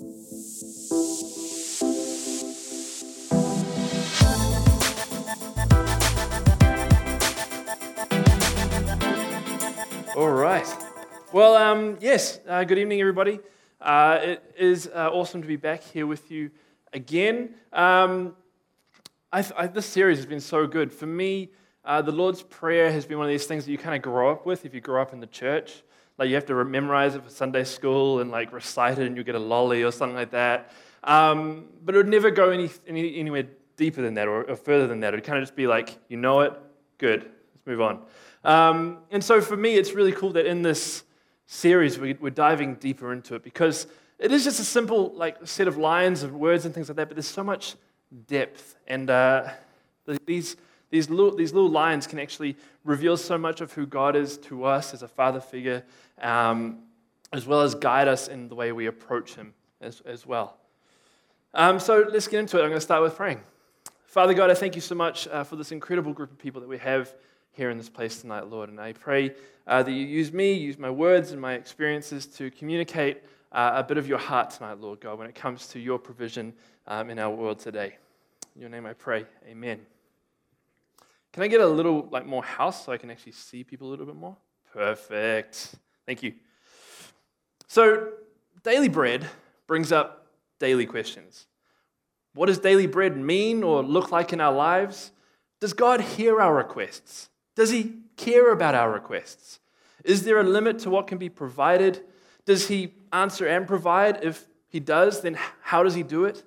All right. Well, um, yes, uh, good evening, everybody. Uh, it is uh, awesome to be back here with you again. Um, I, I, this series has been so good. For me, uh, the Lord's Prayer has been one of these things that you kind of grow up with if you grow up in the church. Like you have to memorize it for Sunday school and like recite it and you get a lolly or something like that. Um, but it would never go any, any, anywhere deeper than that or, or further than that. It would kind of just be like, you know it, good, let's move on. Um, and so for me, it's really cool that in this series we, are diving deeper into it because it is just a simple like set of lines of words and things like that, but there's so much depth. And uh, these, these, little, these little lines can actually reveal so much of who God is to us as a father figure, um, as well as guide us in the way we approach Him as, as well. Um, so let's get into it. I'm going to start with praying. Father God, I thank you so much uh, for this incredible group of people that we have here in this place tonight, Lord. And I pray uh, that you use me, use my words and my experiences to communicate uh, a bit of your heart tonight, Lord God, when it comes to your provision um, in our world today. In your name I pray. Amen. Can I get a little like more house so I can actually see people a little bit more? Perfect. Thank you. So, daily bread brings up daily questions. What does daily bread mean or look like in our lives? Does God hear our requests? Does he care about our requests? Is there a limit to what can be provided? Does he answer and provide? If he does, then how does he do it?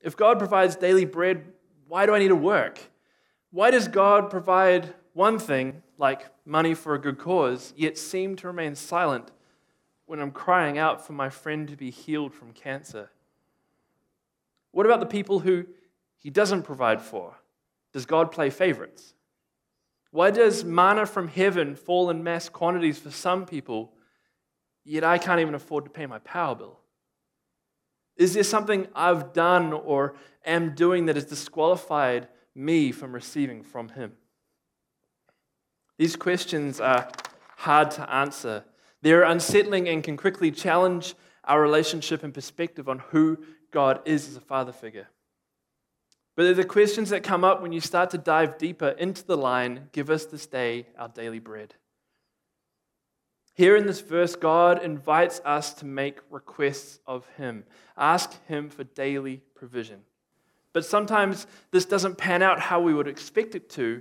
If God provides daily bread, why do I need to work? Why does God provide one thing, like money for a good cause, yet seem to remain silent when I'm crying out for my friend to be healed from cancer? What about the people who he doesn't provide for? Does God play favorites? Why does manna from heaven fall in mass quantities for some people, yet I can't even afford to pay my power bill? Is there something I've done or am doing that has disqualified me from receiving from Him? These questions are hard to answer. They're unsettling and can quickly challenge our relationship and perspective on who God is as a father figure. But the questions that come up when you start to dive deeper into the line give us this day our daily bread. Here in this verse, God invites us to make requests of Him, ask Him for daily provision. But sometimes this doesn't pan out how we would expect it to,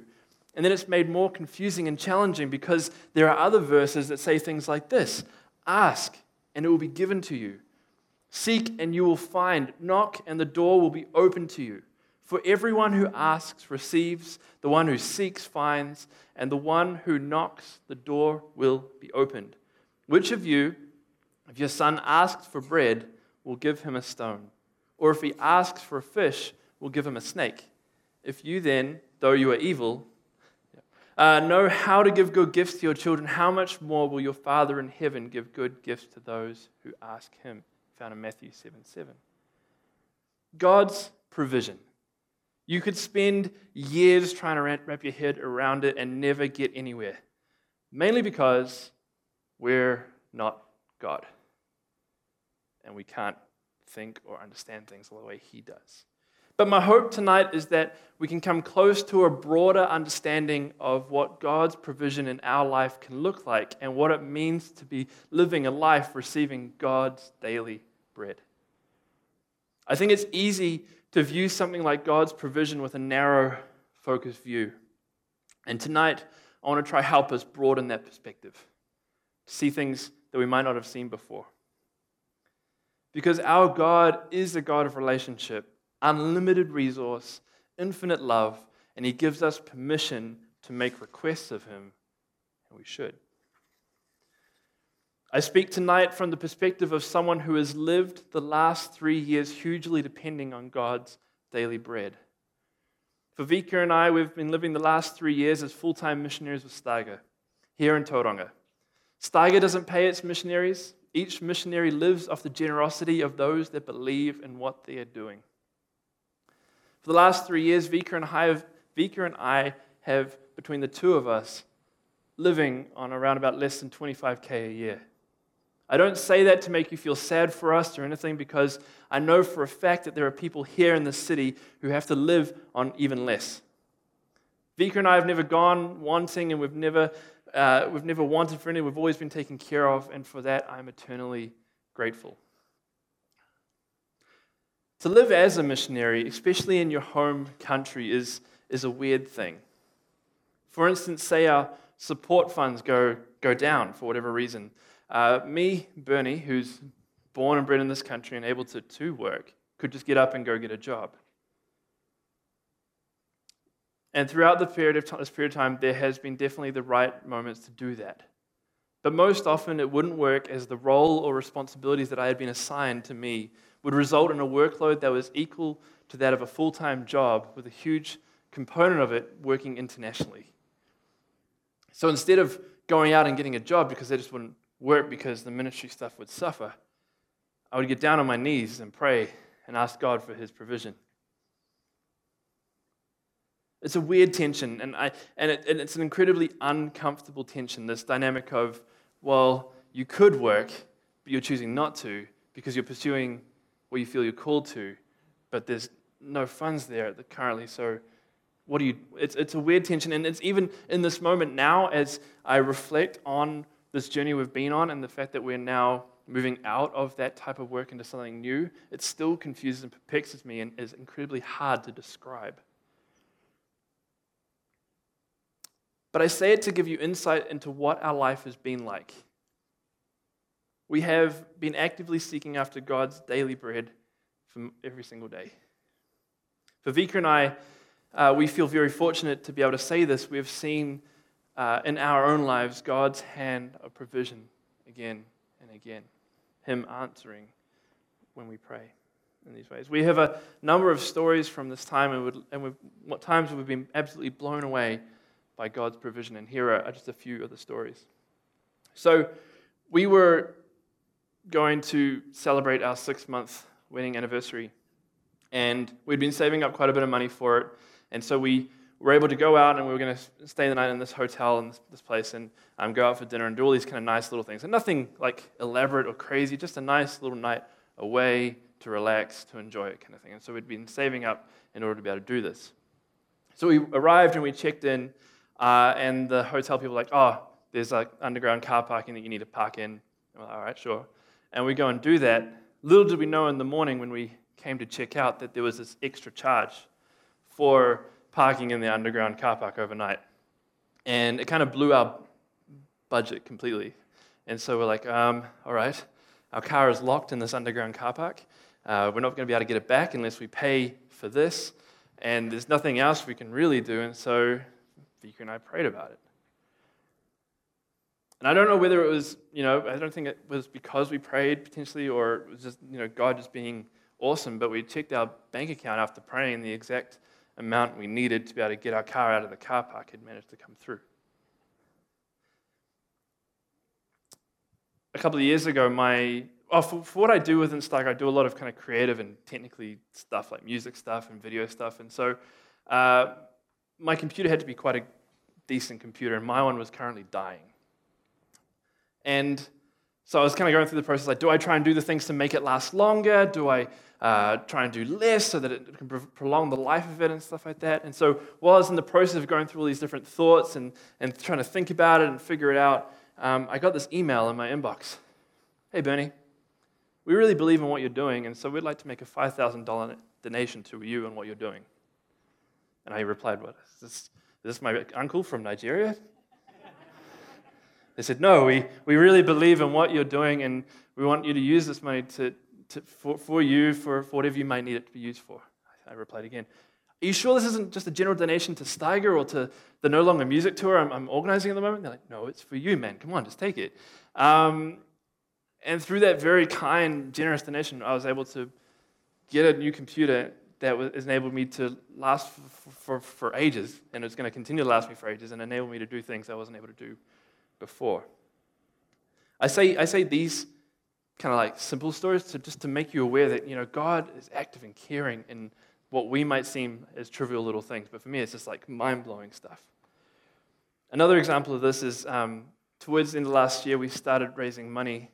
and then it's made more confusing and challenging because there are other verses that say things like this Ask, and it will be given to you. Seek, and you will find. Knock, and the door will be open to you. For everyone who asks receives, the one who seeks finds, and the one who knocks, the door will be opened. Which of you, if your son asks for bread, will give him a stone? Or if he asks for a fish, will give him a snake? If you then, though you are evil, uh, know how to give good gifts to your children, how much more will your Father in heaven give good gifts to those who ask him? Found in Matthew 7 7. God's provision. You could spend years trying to wrap your head around it and never get anywhere. Mainly because we're not God. And we can't think or understand things the way He does. But my hope tonight is that we can come close to a broader understanding of what God's provision in our life can look like and what it means to be living a life receiving God's daily bread. I think it's easy to view something like God's provision with a narrow, focused view. And tonight, I want to try help us broaden that perspective, to see things that we might not have seen before. Because our God is a God of relationship, unlimited resource, infinite love, and He gives us permission to make requests of Him, and we should. I speak tonight from the perspective of someone who has lived the last three years hugely depending on God's daily bread. For Vika and I, we've been living the last three years as full time missionaries with Steiger here in Tauranga. Steiger doesn't pay its missionaries. Each missionary lives off the generosity of those that believe in what they are doing. For the last three years, Vika and I have, Vika and I have between the two of us, living on around about less than 25K a year. I don't say that to make you feel sad for us or anything because I know for a fact that there are people here in the city who have to live on even less. Vika and I have never gone wanting and we've never, uh, we've never wanted for anything. We've always been taken care of, and for that I'm eternally grateful. To live as a missionary, especially in your home country, is, is a weird thing. For instance, say our support funds go, go down for whatever reason. Uh, me, Bernie, who's born and bred in this country and able to, to work, could just get up and go get a job. And throughout the period of time, this period of time, there has been definitely the right moments to do that. But most often, it wouldn't work as the role or responsibilities that I had been assigned to me would result in a workload that was equal to that of a full time job, with a huge component of it working internationally. So instead of going out and getting a job because they just wouldn't work because the ministry stuff would suffer, I would get down on my knees and pray and ask God for his provision. It's a weird tension, and, I, and, it, and it's an incredibly uncomfortable tension this dynamic of, well, you could work, but you're choosing not to because you're pursuing what you feel you're called to, but there's no funds there currently. So, what do you? It's, it's a weird tension, and it's even in this moment now as I reflect on this journey we've been on and the fact that we're now moving out of that type of work into something new. It still confuses and perplexes me and is incredibly hard to describe. But I say it to give you insight into what our life has been like. We have been actively seeking after God's daily bread from every single day. For Vika and I, uh, we feel very fortunate to be able to say this. We have seen uh, in our own lives God's hand of provision again and again, Him answering when we pray in these ways. We have a number of stories from this time, and, we've, and what times we've been absolutely blown away by God's provision. And here are just a few of the stories. So, we were going to celebrate our six month wedding anniversary, and we'd been saving up quite a bit of money for it. And so, we were able to go out and we were going to stay the night in this hotel and this, place and um, go out for dinner and do all these kind of nice little things. And nothing like elaborate or crazy, just a nice little night away to relax, to enjoy it kind of thing. And so we'd been saving up in order to be able to do this. So we arrived and we checked in uh, and the hotel people were like, oh, there's like underground car parking that you need to park in. Like, all right, sure. And we go and do that. Little did we know in the morning when we came to check out that there was this extra charge for parking in the underground car park overnight. And it kind of blew our budget completely. And so we're like, um, all right, our car is locked in this underground car park. Uh, we're not going to be able to get it back unless we pay for this. And there's nothing else we can really do. And so And I prayed about it. And I don't know whether it was, you know, I don't think it was because we prayed potentially or it was just, you know, God just being awesome, but we checked our bank account after praying the exact amount we needed to be able to get our car out of the car park had managed to come through. A couple of years ago, my oh, for, for, what I do with Steiger, I do a lot of kind of creative and technically stuff like music stuff and video stuff. And so uh, my computer had to be quite a decent computer, and my one was currently dying. And so I was kind of going through the process like, do I try and do the things to make it last longer? Do I uh, try and do less so that it can prolong the life of it and stuff like that? And so while I was in the process of going through all these different thoughts and, and trying to think about it and figure it out, um, I got this email in my inbox. Hey, Bernie, we really believe in what you're doing, and so we'd like to make a $5,000 donation to you and what you're doing. And I replied, What? Is my uncle from Nigeria? they said, No, we, we really believe in what you're doing, and we want you to use this money to, to, for, for you, for, for whatever you might need it to be used for. I replied again, Are you sure this isn't just a general donation to Steiger or to the No Longer Music Tour I'm, I'm organizing at the moment? They're like, No, it's for you, man. Come on, just take it. Um, and through that very kind, generous donation, I was able to get a new computer that has enabled me to last for, for, for ages, and it's going to continue to last me for ages and enable me to do things I wasn't able to do before. I say, I say these kind of like simple stories to just to make you aware that you know God is active and caring in what we might seem as trivial little things, but for me it's just like mind blowing stuff. Another example of this is um, towards the end of last year we started raising money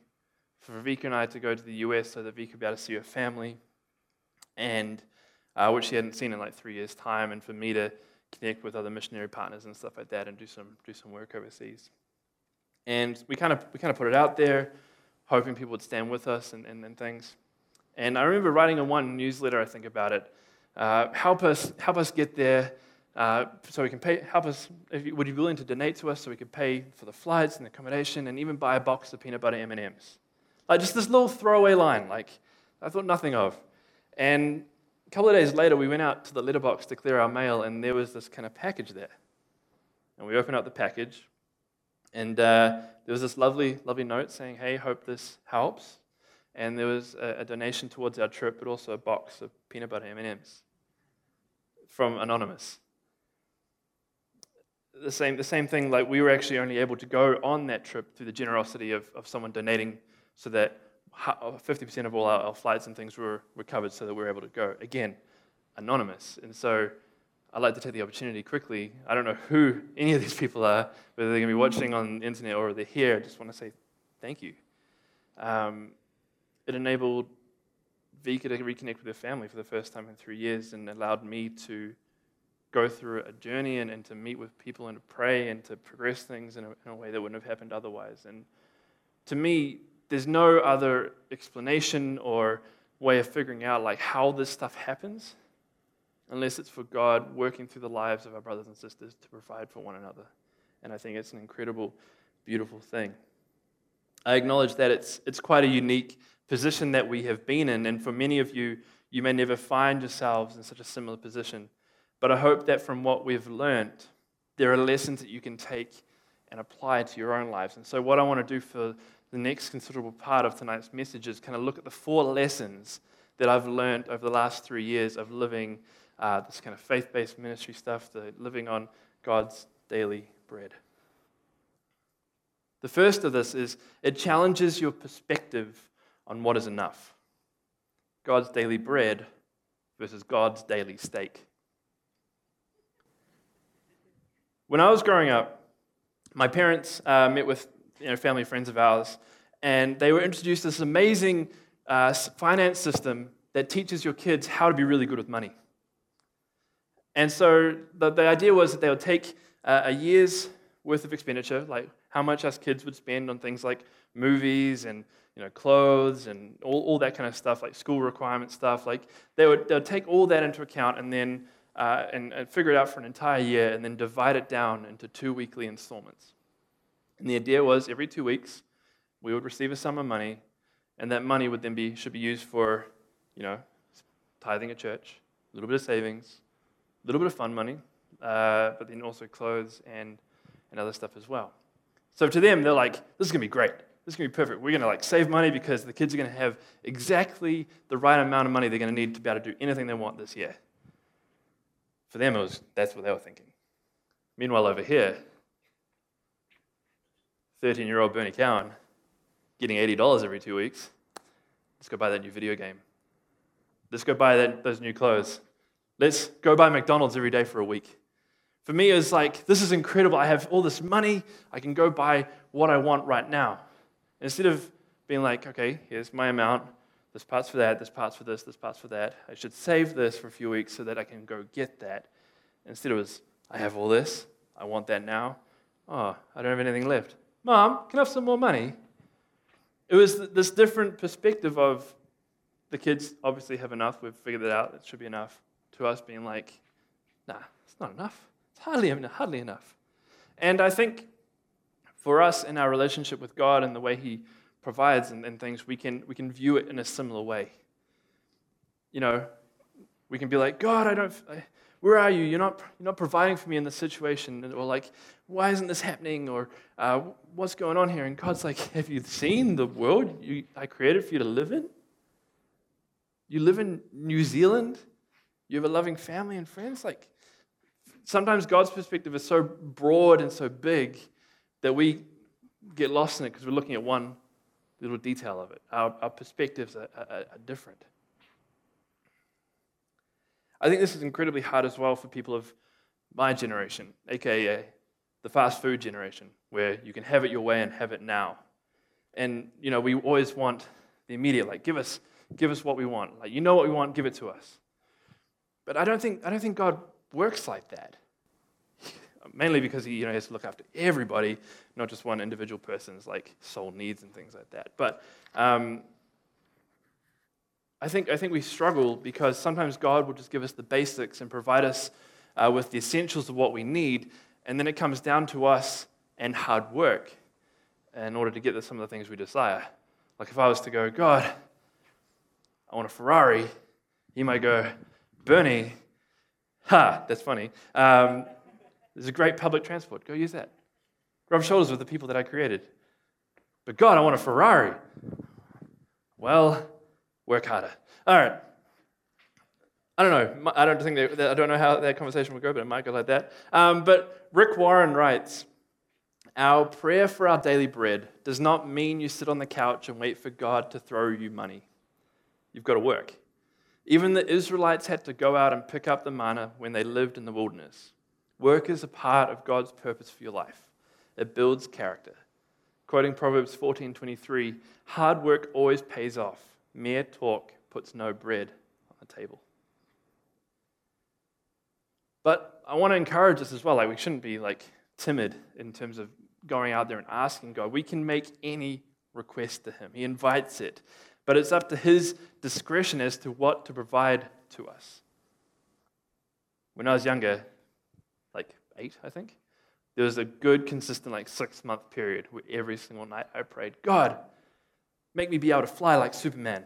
for Vika and I to go to the US so that Vika would be able to see her family, and uh, which she hadn't seen in like three years' time, and for me to connect with other missionary partners and stuff like that and do some, do some work overseas. And we kind of we kind of put it out there, hoping people would stand with us and, and, and things. And I remember writing in one newsletter, I think about it, uh, help us help us get there, uh, so we can pay. Help us. You, would you be willing to donate to us so we could pay for the flights and accommodation and even buy a box of peanut butter M and M's? Like just this little throwaway line, like I thought nothing of. And couple of days later, we went out to the letterbox to clear our mail, and there was this kind of package there. And we opened up the package, and uh, there was this lovely, lovely note saying, "Hey, hope this helps." And there was a, a donation towards our trip, but also a box of peanut butter M&Ms from anonymous. The same, the same thing. Like we were actually only able to go on that trip through the generosity of, of someone donating, so that 50% of all our, our flights and things were, were covered, so that we were able to go. Again, anonymous. And so I'd like to take the opportunity quickly. I don't know who any of these people are, whether they're going to be watching on the internet or they're here. I just want to say thank you. Um, it enabled Vika to reconnect with her family for the first time in three years and allowed me to go through a journey and, and to meet with people and to pray and to progress things in a, in a way that wouldn't have happened otherwise. And to me, there's no other explanation or way of figuring out like how this stuff happens unless it's for God working through the lives of our brothers and sisters to provide for one another. And I think it's an incredible, beautiful thing. I acknowledge that it's, it's quite a unique position that we have been in, and for many of you, you may never find yourselves in such a similar position. But I hope that from what we've learned, there are lessons that you can take and apply to your own lives. And so, what I want to do for the next considerable part of tonight's message is kind of look at the four lessons that I've learned over the last three years of living uh, this kind of faith based ministry stuff, the living on God's daily bread. The first of this is it challenges your perspective on what is enough God's daily bread versus God's daily steak. When I was growing up, my parents uh, met with you know, family friends of ours, and they were introduced to this amazing uh, finance system that teaches your kids how to be really good with money. And so the, the idea was that they would take uh, a year's worth of expenditure, like how much us kids would spend on things like movies and you know, clothes and all, all that kind of stuff, like school requirement stuff. Like they would, they would take all that into account and then uh, and, and figure it out for an entire year and then divide it down into two weekly installments. And the idea was every two weeks we would receive a sum of money, and that money would then be should be used for, you know, tithing at church, a little bit of savings, a little bit of fun money, uh, but then also clothes and, and other stuff as well. So to them, they're like, this is going to be great. This is going to be perfect. We're going to like save money because the kids are going to have exactly the right amount of money they're going to need to be able to do anything they want this year. For them, it was, that's what they were thinking. Meanwhile, over here, 13 year old Bernie Cowan getting $80 every two weeks. Let's go buy that new video game. Let's go buy that, those new clothes. Let's go buy McDonald's every day for a week. For me, it was like, this is incredible. I have all this money. I can go buy what I want right now. Instead of being like, okay, here's my amount. This part's for that. This part's for this. This part's for that. I should save this for a few weeks so that I can go get that. Instead, it was, I have all this. I want that now. Oh, I don't have anything left. Mom, can I have some more money? It was this different perspective of the kids obviously have enough. We've figured it out. It should be enough to us being like, nah, it's not enough. It's hardly, hardly enough. And I think for us in our relationship with God and the way He provides and, and things, we can, we can view it in a similar way. You know, we can be like, God, I don't, I, where are you? You're not, you're not providing for me in this situation. Or like, why isn't this happening? Or uh, what's going on here? And God's like, have you seen the world you, I created for you to live in? You live in New Zealand? You have a loving family and friends. Like sometimes God's perspective is so broad and so big that we get lost in it because we're looking at one little detail of it. Our, our perspectives are, are, are different. I think this is incredibly hard as well for people of my generation, aka the fast food generation, where you can have it your way and have it now. And, you know, we always want the immediate, like, give us, give us what we want. Like, you know what we want, give it to us. But I don't think, I don't think God works like that. Mainly because he you know, has to look after everybody, not just one individual person's like soul needs and things like that. But um, I think, I think we struggle because sometimes God will just give us the basics and provide us uh, with the essentials of what we need, and then it comes down to us and hard work in order to get some of the things we desire. Like if I was to go, God, I want a Ferrari, he might go, Bernie, ha, that's funny. Um, there's a great public transport. Go use that. Rub shoulders with the people that I created. But God, I want a Ferrari. Well, work harder. All right. I don't know. I don't think they, I don't know how that conversation will go, but it might go like that. Um, but Rick Warren writes, "Our prayer for our daily bread does not mean you sit on the couch and wait for God to throw you money. You've got to work. Even the Israelites had to go out and pick up the manna when they lived in the wilderness. Work is a part of God's purpose for your life. It builds character." Quoting Proverbs 14:23, "Hard work always pays off." Mere talk puts no bread on the table. But I want to encourage us as well. Like we shouldn't be like timid in terms of going out there and asking God. We can make any request to Him. He invites it. But it's up to His discretion as to what to provide to us. When I was younger, like eight, I think, there was a good, consistent, like six month period where every single night I prayed, God, make me be able to fly like Superman.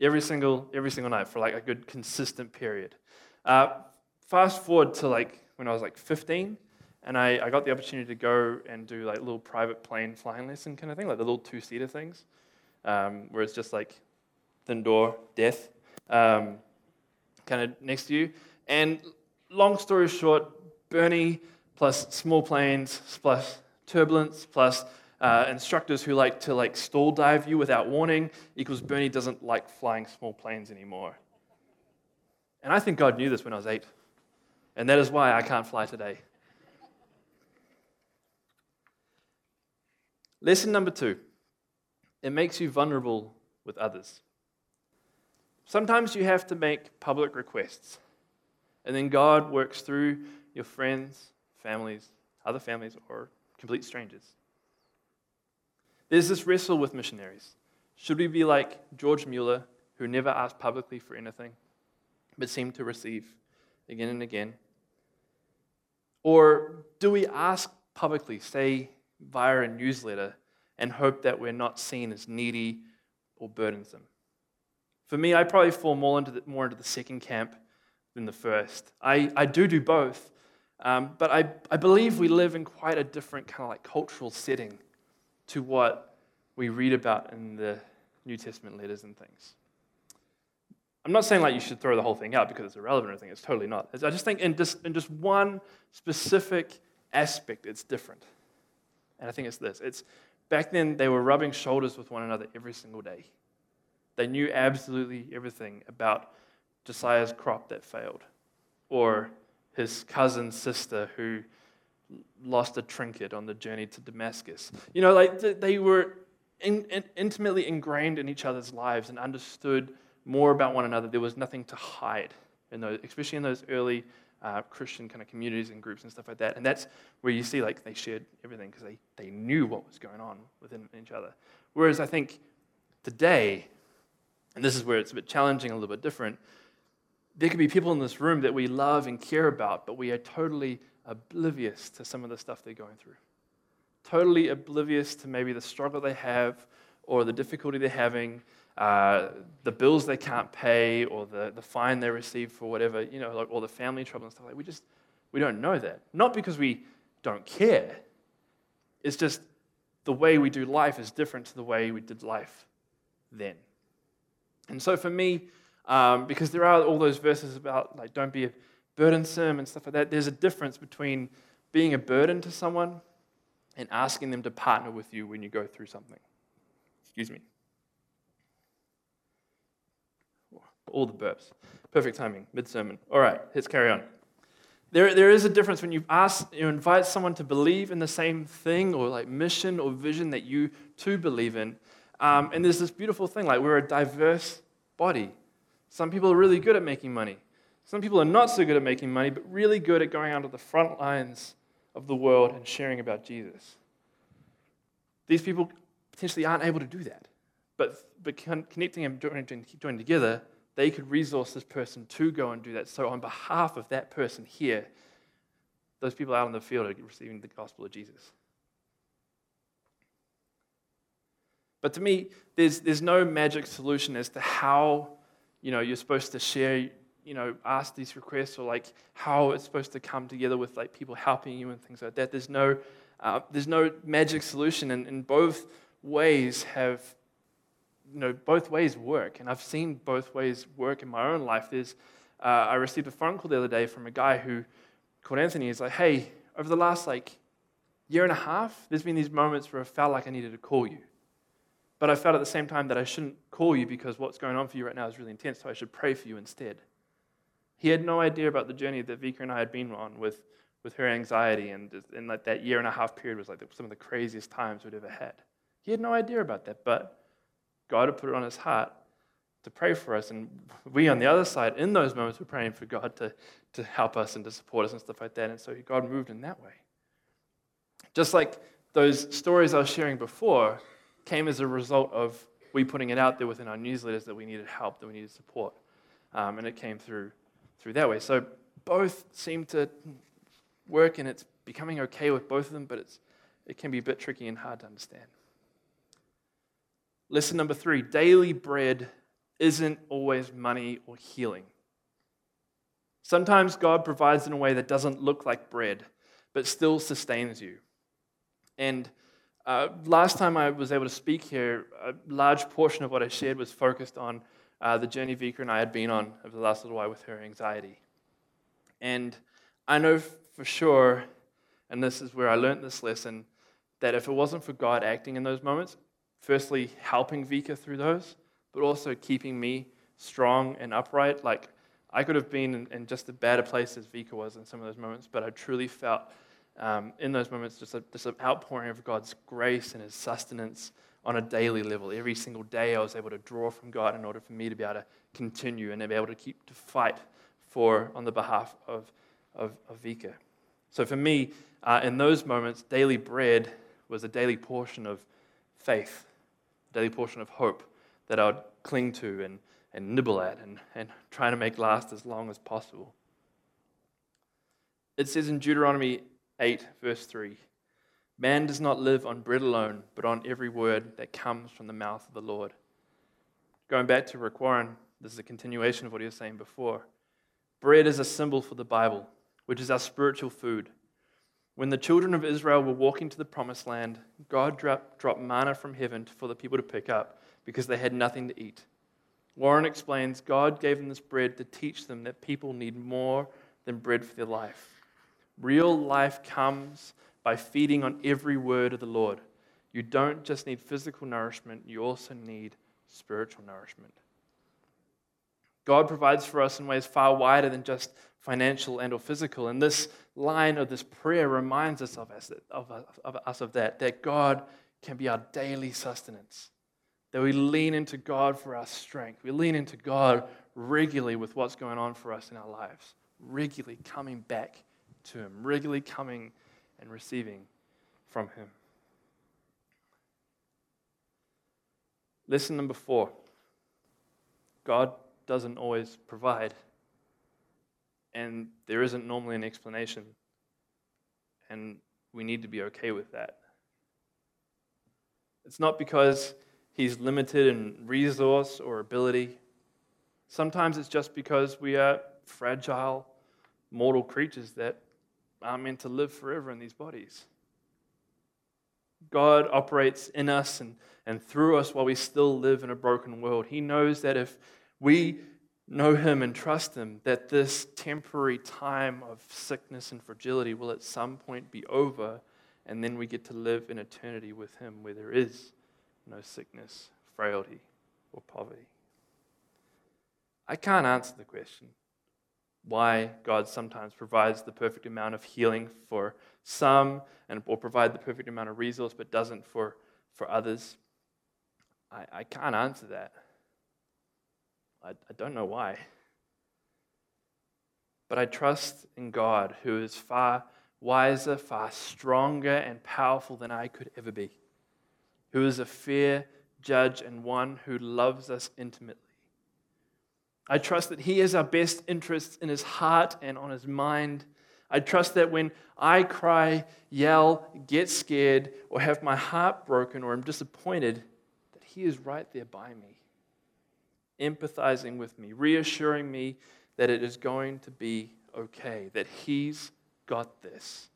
Every single, every single night for like a good consistent period. Uh, fast forward to like when I was like 15, and I, I got the opportunity to go and do like little private plane flying lesson kind of thing, like the little two-seater things, um, where it's just like thin door, death, um, kind of next to you. And long story short, Bernie plus small planes plus turbulence plus uh, instructors who like to like stall dive you without warning equals Bernie doesn't like flying small planes anymore. And I think God knew this when I was eight. And that is why I can't fly today. Lesson number two it makes you vulnerable with others. Sometimes you have to make public requests, and then God works through your friends, families, other families, or complete strangers. There's this wrestle with missionaries. Should we be like George Mueller, who never asked publicly for anything, but seemed to receive again and again? Or do we ask publicly, say via a newsletter, and hope that we're not seen as needy or burdensome? For me, I probably fall more into the, more into the second camp than the first. I, I do do both, um, but I, I believe we live in quite a different kind of like cultural setting to what we read about in the New Testament letters and things. I'm not saying like you should throw the whole thing out because it's irrelevant or anything. It's totally not. I just think in just, in just one specific aspect, it's different. And I think it's this. It's back then they were rubbing shoulders with one another every single day. They knew absolutely everything about Josiah's crop that failed, or his cousin's sister who lost a trinket on the journey to Damascus. You know, like they were in, in, intimately ingrained in each other's lives and understood more about one another. There was nothing to hide, in those, especially in those early uh, Christian kind of communities and groups and stuff like that. And that's where you see like they shared everything because they, they knew what was going on within each other. Whereas I think today, and this is where it's a bit challenging, a little bit different, there could be people in this room that we love and care about, but we are totally oblivious to some of the stuff they're going through. Totally oblivious to maybe the struggle they have or the difficulty they're having, uh, the bills they can't pay or the, the fine they receive for whatever, you know, like all the family trouble and stuff like that. We just, we don't know that. Not because we don't care. It's just the way we do life is different to the way we did life then. And so for me, um, because there are all those verses about like don't be burdensome and stuff like that. There's a difference between being a burden to someone and asking them to partner with you when you go through something. Excuse me. All the burps. Perfect timing, mid sermon. All right, let's carry on. There, there is a difference when you ask, you invite someone to believe in the same thing or like mission or vision that you too believe in. Um, and there's this beautiful thing like we're a diverse body. Some people are really good at making money. Some people are not so good at making money, but really good at going onto the front lines of the world and sharing about Jesus. These people potentially aren't able to do that. But, but connecting and joining, joining together, they could resource this person to go and do that. So, on behalf of that person here, those people out in the field are receiving the gospel of Jesus. But to me, there's, there's no magic solution as to how you know, you're supposed to share, you know, ask these requests or like how it's supposed to come together with like people helping you and things like that. There's no, uh, there's no magic solution, and, and both ways have, you know, both ways work. And I've seen both ways work in my own life. There's, uh, I received a phone call the other day from a guy who called Anthony. He's like, hey, over the last like year and a half, there's been these moments where I felt like I needed to call you. But I felt at the same time that I shouldn't call you because what's going on for you right now is really intense, so I should pray for you instead. He had no idea about the journey that Vika and I had been on with, with her anxiety, and, and like that year and a half period was like some of the craziest times we'd ever had. He had no idea about that, but God had put it on his heart to pray for us. And we on the other side, in those moments, were praying for God to, to help us and to support us and stuff like that. And so God moved in that way. Just like those stories I was sharing before, came as a result of we putting it out there within our newsletters that we needed help, that we needed support. Um, and it came through, through that way. So both seem to work, and it's becoming okay with both of them, but it's, it can be a bit tricky and hard to understand. Lesson number three daily bread isn't always money or healing. Sometimes God provides in a way that doesn't look like bread, but still sustains you. And uh, last time I was able to speak here, a large portion of what I shared was focused on uh, the journey Vika and I had been on over the last little while with her anxiety. And I know for sure, and this is where I learned this lesson, that if it wasn't for God acting in those moments, firstly helping Vika through those, but also keeping me strong and upright, like I could have been in, in just as bad a place as Vika was in some of those moments, but I truly felt um, in those moments, just, a, just an outpouring of God's grace and His sustenance on a daily level. Every single day, I was able to draw from God in order for me to be able to continue and to be able to keep to fight for on the behalf of, of, of Vika. So for me, uh, in those moments, daily bread was a daily portion of faith, a daily portion of hope that I would cling to and, and nibble at and, and try to make last as long as possible. It says in Deuteronomy 8, verse 3 Man does not live on bread alone, but on every word that comes from the mouth of the Lord. Going back to Rick Warren, this is a continuation of what he was saying before. Bread is a symbol for the Bible, which is our spiritual food. When the children of Israel were walking to the promised land, God dropped, manna from heaven for the people to pick up because they had nothing to eat. Warren explains God gave them this bread to teach them that people need more than bread for their life. Real life comes by feeding on every word of the Lord. You don't just need physical nourishment, you also need spiritual nourishment. God provides for us in ways far wider than just financial and or physical. And this line of this prayer reminds us of us of, of, us of that, that God can be our daily sustenance. That we lean into God for our strength. We lean into God regularly with what's going on for us in our lives, regularly coming back to Him, regularly coming and receiving from Him. Lesson number four God doesn't always provide, and there isn't normally an explanation, and we need to be okay with that. It's not because He's limited in resource or ability. Sometimes it's just because we are fragile, mortal creatures that are meant to live forever in these bodies. God operates in us and, and through us while we still live in a broken world. He knows that if we know Him and trust Him, that this temporary time of sickness and fragility will at some point be over, and then we get to live in eternity with Him where there is no sickness, frailty, or poverty. I can't answer the question why God sometimes provides the perfect amount of healing for some and or provide the perfect amount of resource but doesn't for, for others. I, I can't answer that. I, I don't know why. But I trust in God, who is far wiser, far stronger, and powerful than I could ever be, who is a fair judge and one who loves us intimately. I trust that He has our best interests in His heart and on His mind. I trust that when I cry, yell, get scared, or have my heart broken, or am disappointed, that He is right there by me, empathizing with me, reassuring me that it is going to be okay, that He's got this.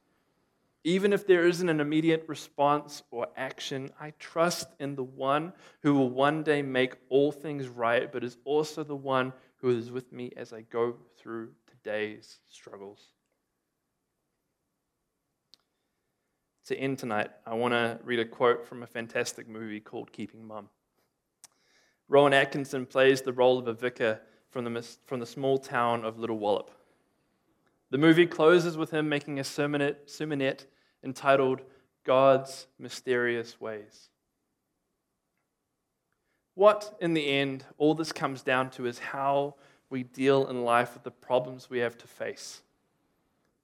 Even if there isn't an immediate response or action, I trust in the one who will one day make all things right, but is also the one who is with me as I go through today's struggles. To end tonight, I want to read a quote from a fantastic movie called Keeping Mum. Rowan Atkinson plays the role of a vicar from the, from the small town of Little Wallop. The movie closes with him making a sermonette, sermonette entitled God's Mysterious Ways. What, in the end, all this comes down to is how we deal in life with the problems we have to face.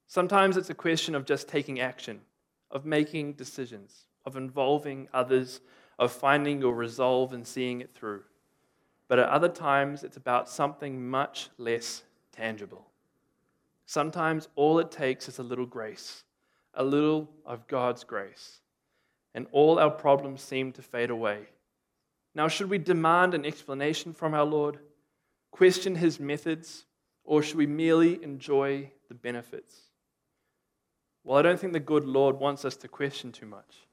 Sometimes it's a question of just taking action, of making decisions, of involving others, of finding your resolve and seeing it through. But at other times, it's about something much less tangible. Sometimes all it takes is a little grace, a little of God's grace, and all our problems seem to fade away. Now, should we demand an explanation from our Lord, question his methods, or should we merely enjoy the benefits? Well, I don't think the good Lord wants us to question too much.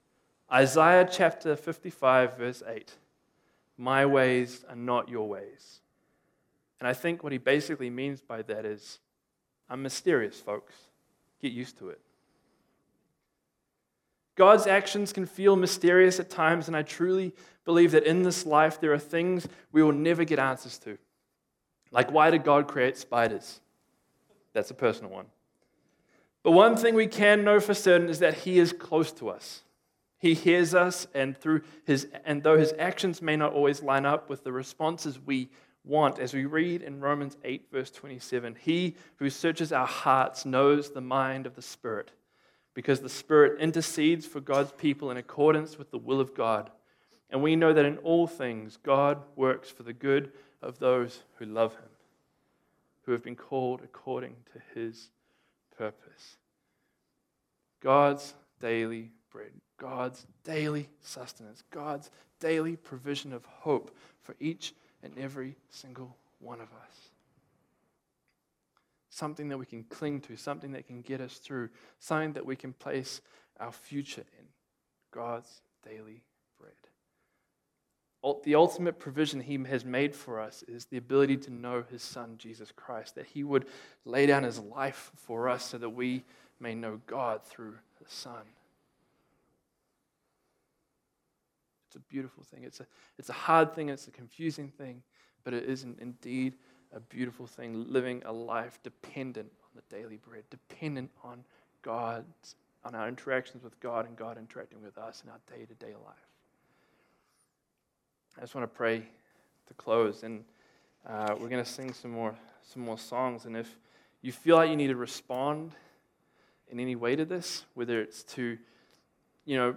Isaiah chapter 55, verse 8 My ways are not your ways. And I think what he basically means by that is I'm mysterious, folks. Get used to it. God's actions can feel mysterious at times, and I truly believe that in this life there are things we will never get answers to. Like, why did God create spiders? That's a personal one. But one thing we can know for certain is that He is close to us. He hears us, and through his, and though his actions may not always line up with the responses we want, as we read in Romans 8, verse 27, he who searches our hearts knows the mind of the Spirit, because the Spirit intercedes for God's people in accordance with the will of God. And we know that in all things, God works for the good of those who love him, who have been called according to his purpose. God's daily bread, God's daily sustenance, God's daily provision of hope for each and every single one of us. Something that we can cling to, something that can get us through, something that we can place our future in. God's daily bread. The ultimate provision He has made for us is the ability to know His Son, Jesus Christ, that He would lay down His life for us so that we may know God through the Son. It's a beautiful thing. It's a, it's a hard thing, it's a confusing thing, but it is indeed a beautiful thing, living a life dependent on the daily bread, dependent on God's, on our interactions with God and God interacting with us in our day to day life. I just want to pray to close, and uh, we're going to sing some more, some more songs. And if you feel like you need to respond in any way to this, whether it's to, you know,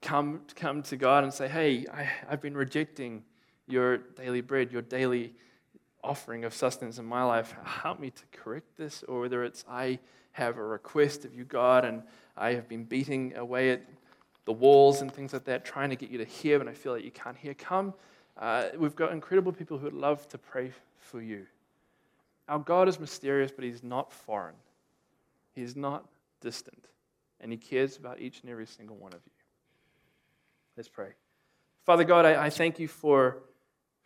come, come to God and say, hey, I, I've been rejecting your daily bread, your daily offering of sustenance in my life. Help me to correct this. Or whether it's I have a request of you, God, and I have been beating away at the walls and things like that, trying to get you to hear, and I feel like you can't hear. Come. Uh, we've got incredible people who would love to pray for you. Our God is mysterious, but He's not foreign. He's not distant. And He cares about each and every single one of you. Let's pray. Father God, I, I thank you for,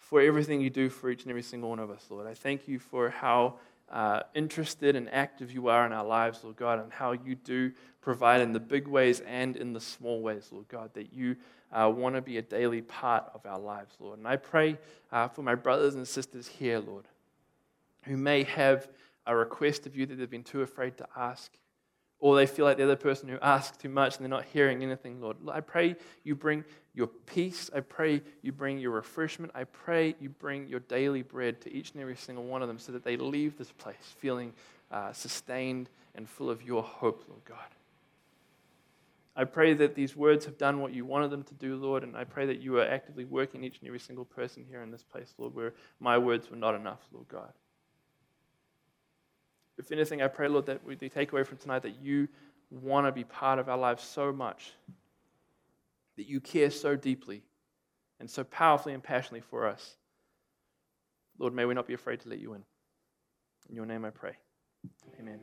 for everything you do for each and every single one of us, Lord. I thank you for how uh, interested and active you are in our lives, Lord God, and how you do provide in the big ways and in the small ways, Lord God, that you uh, want to be a daily part of our lives, Lord. And I pray uh, for my brothers and sisters here, Lord, who may have a request of you that they've been too afraid to ask, or they feel like they're the person who asks too much and they're not hearing anything, Lord. I pray you bring your peace. I pray you bring your refreshment. I pray you bring your daily bread to each and every single one of them so that they leave this place feeling uh, sustained and full of your hope, Lord God. I pray that these words have done what you wanted them to do, Lord, and I pray that you are actively working each and every single person here in this place, Lord, where my words were not enough, Lord God. If anything, I pray, Lord, that we take away from tonight that you want to be part of our lives so much, that you care so deeply and so powerfully and passionately for us. Lord, may we not be afraid to let you in. In your name I pray. Amen.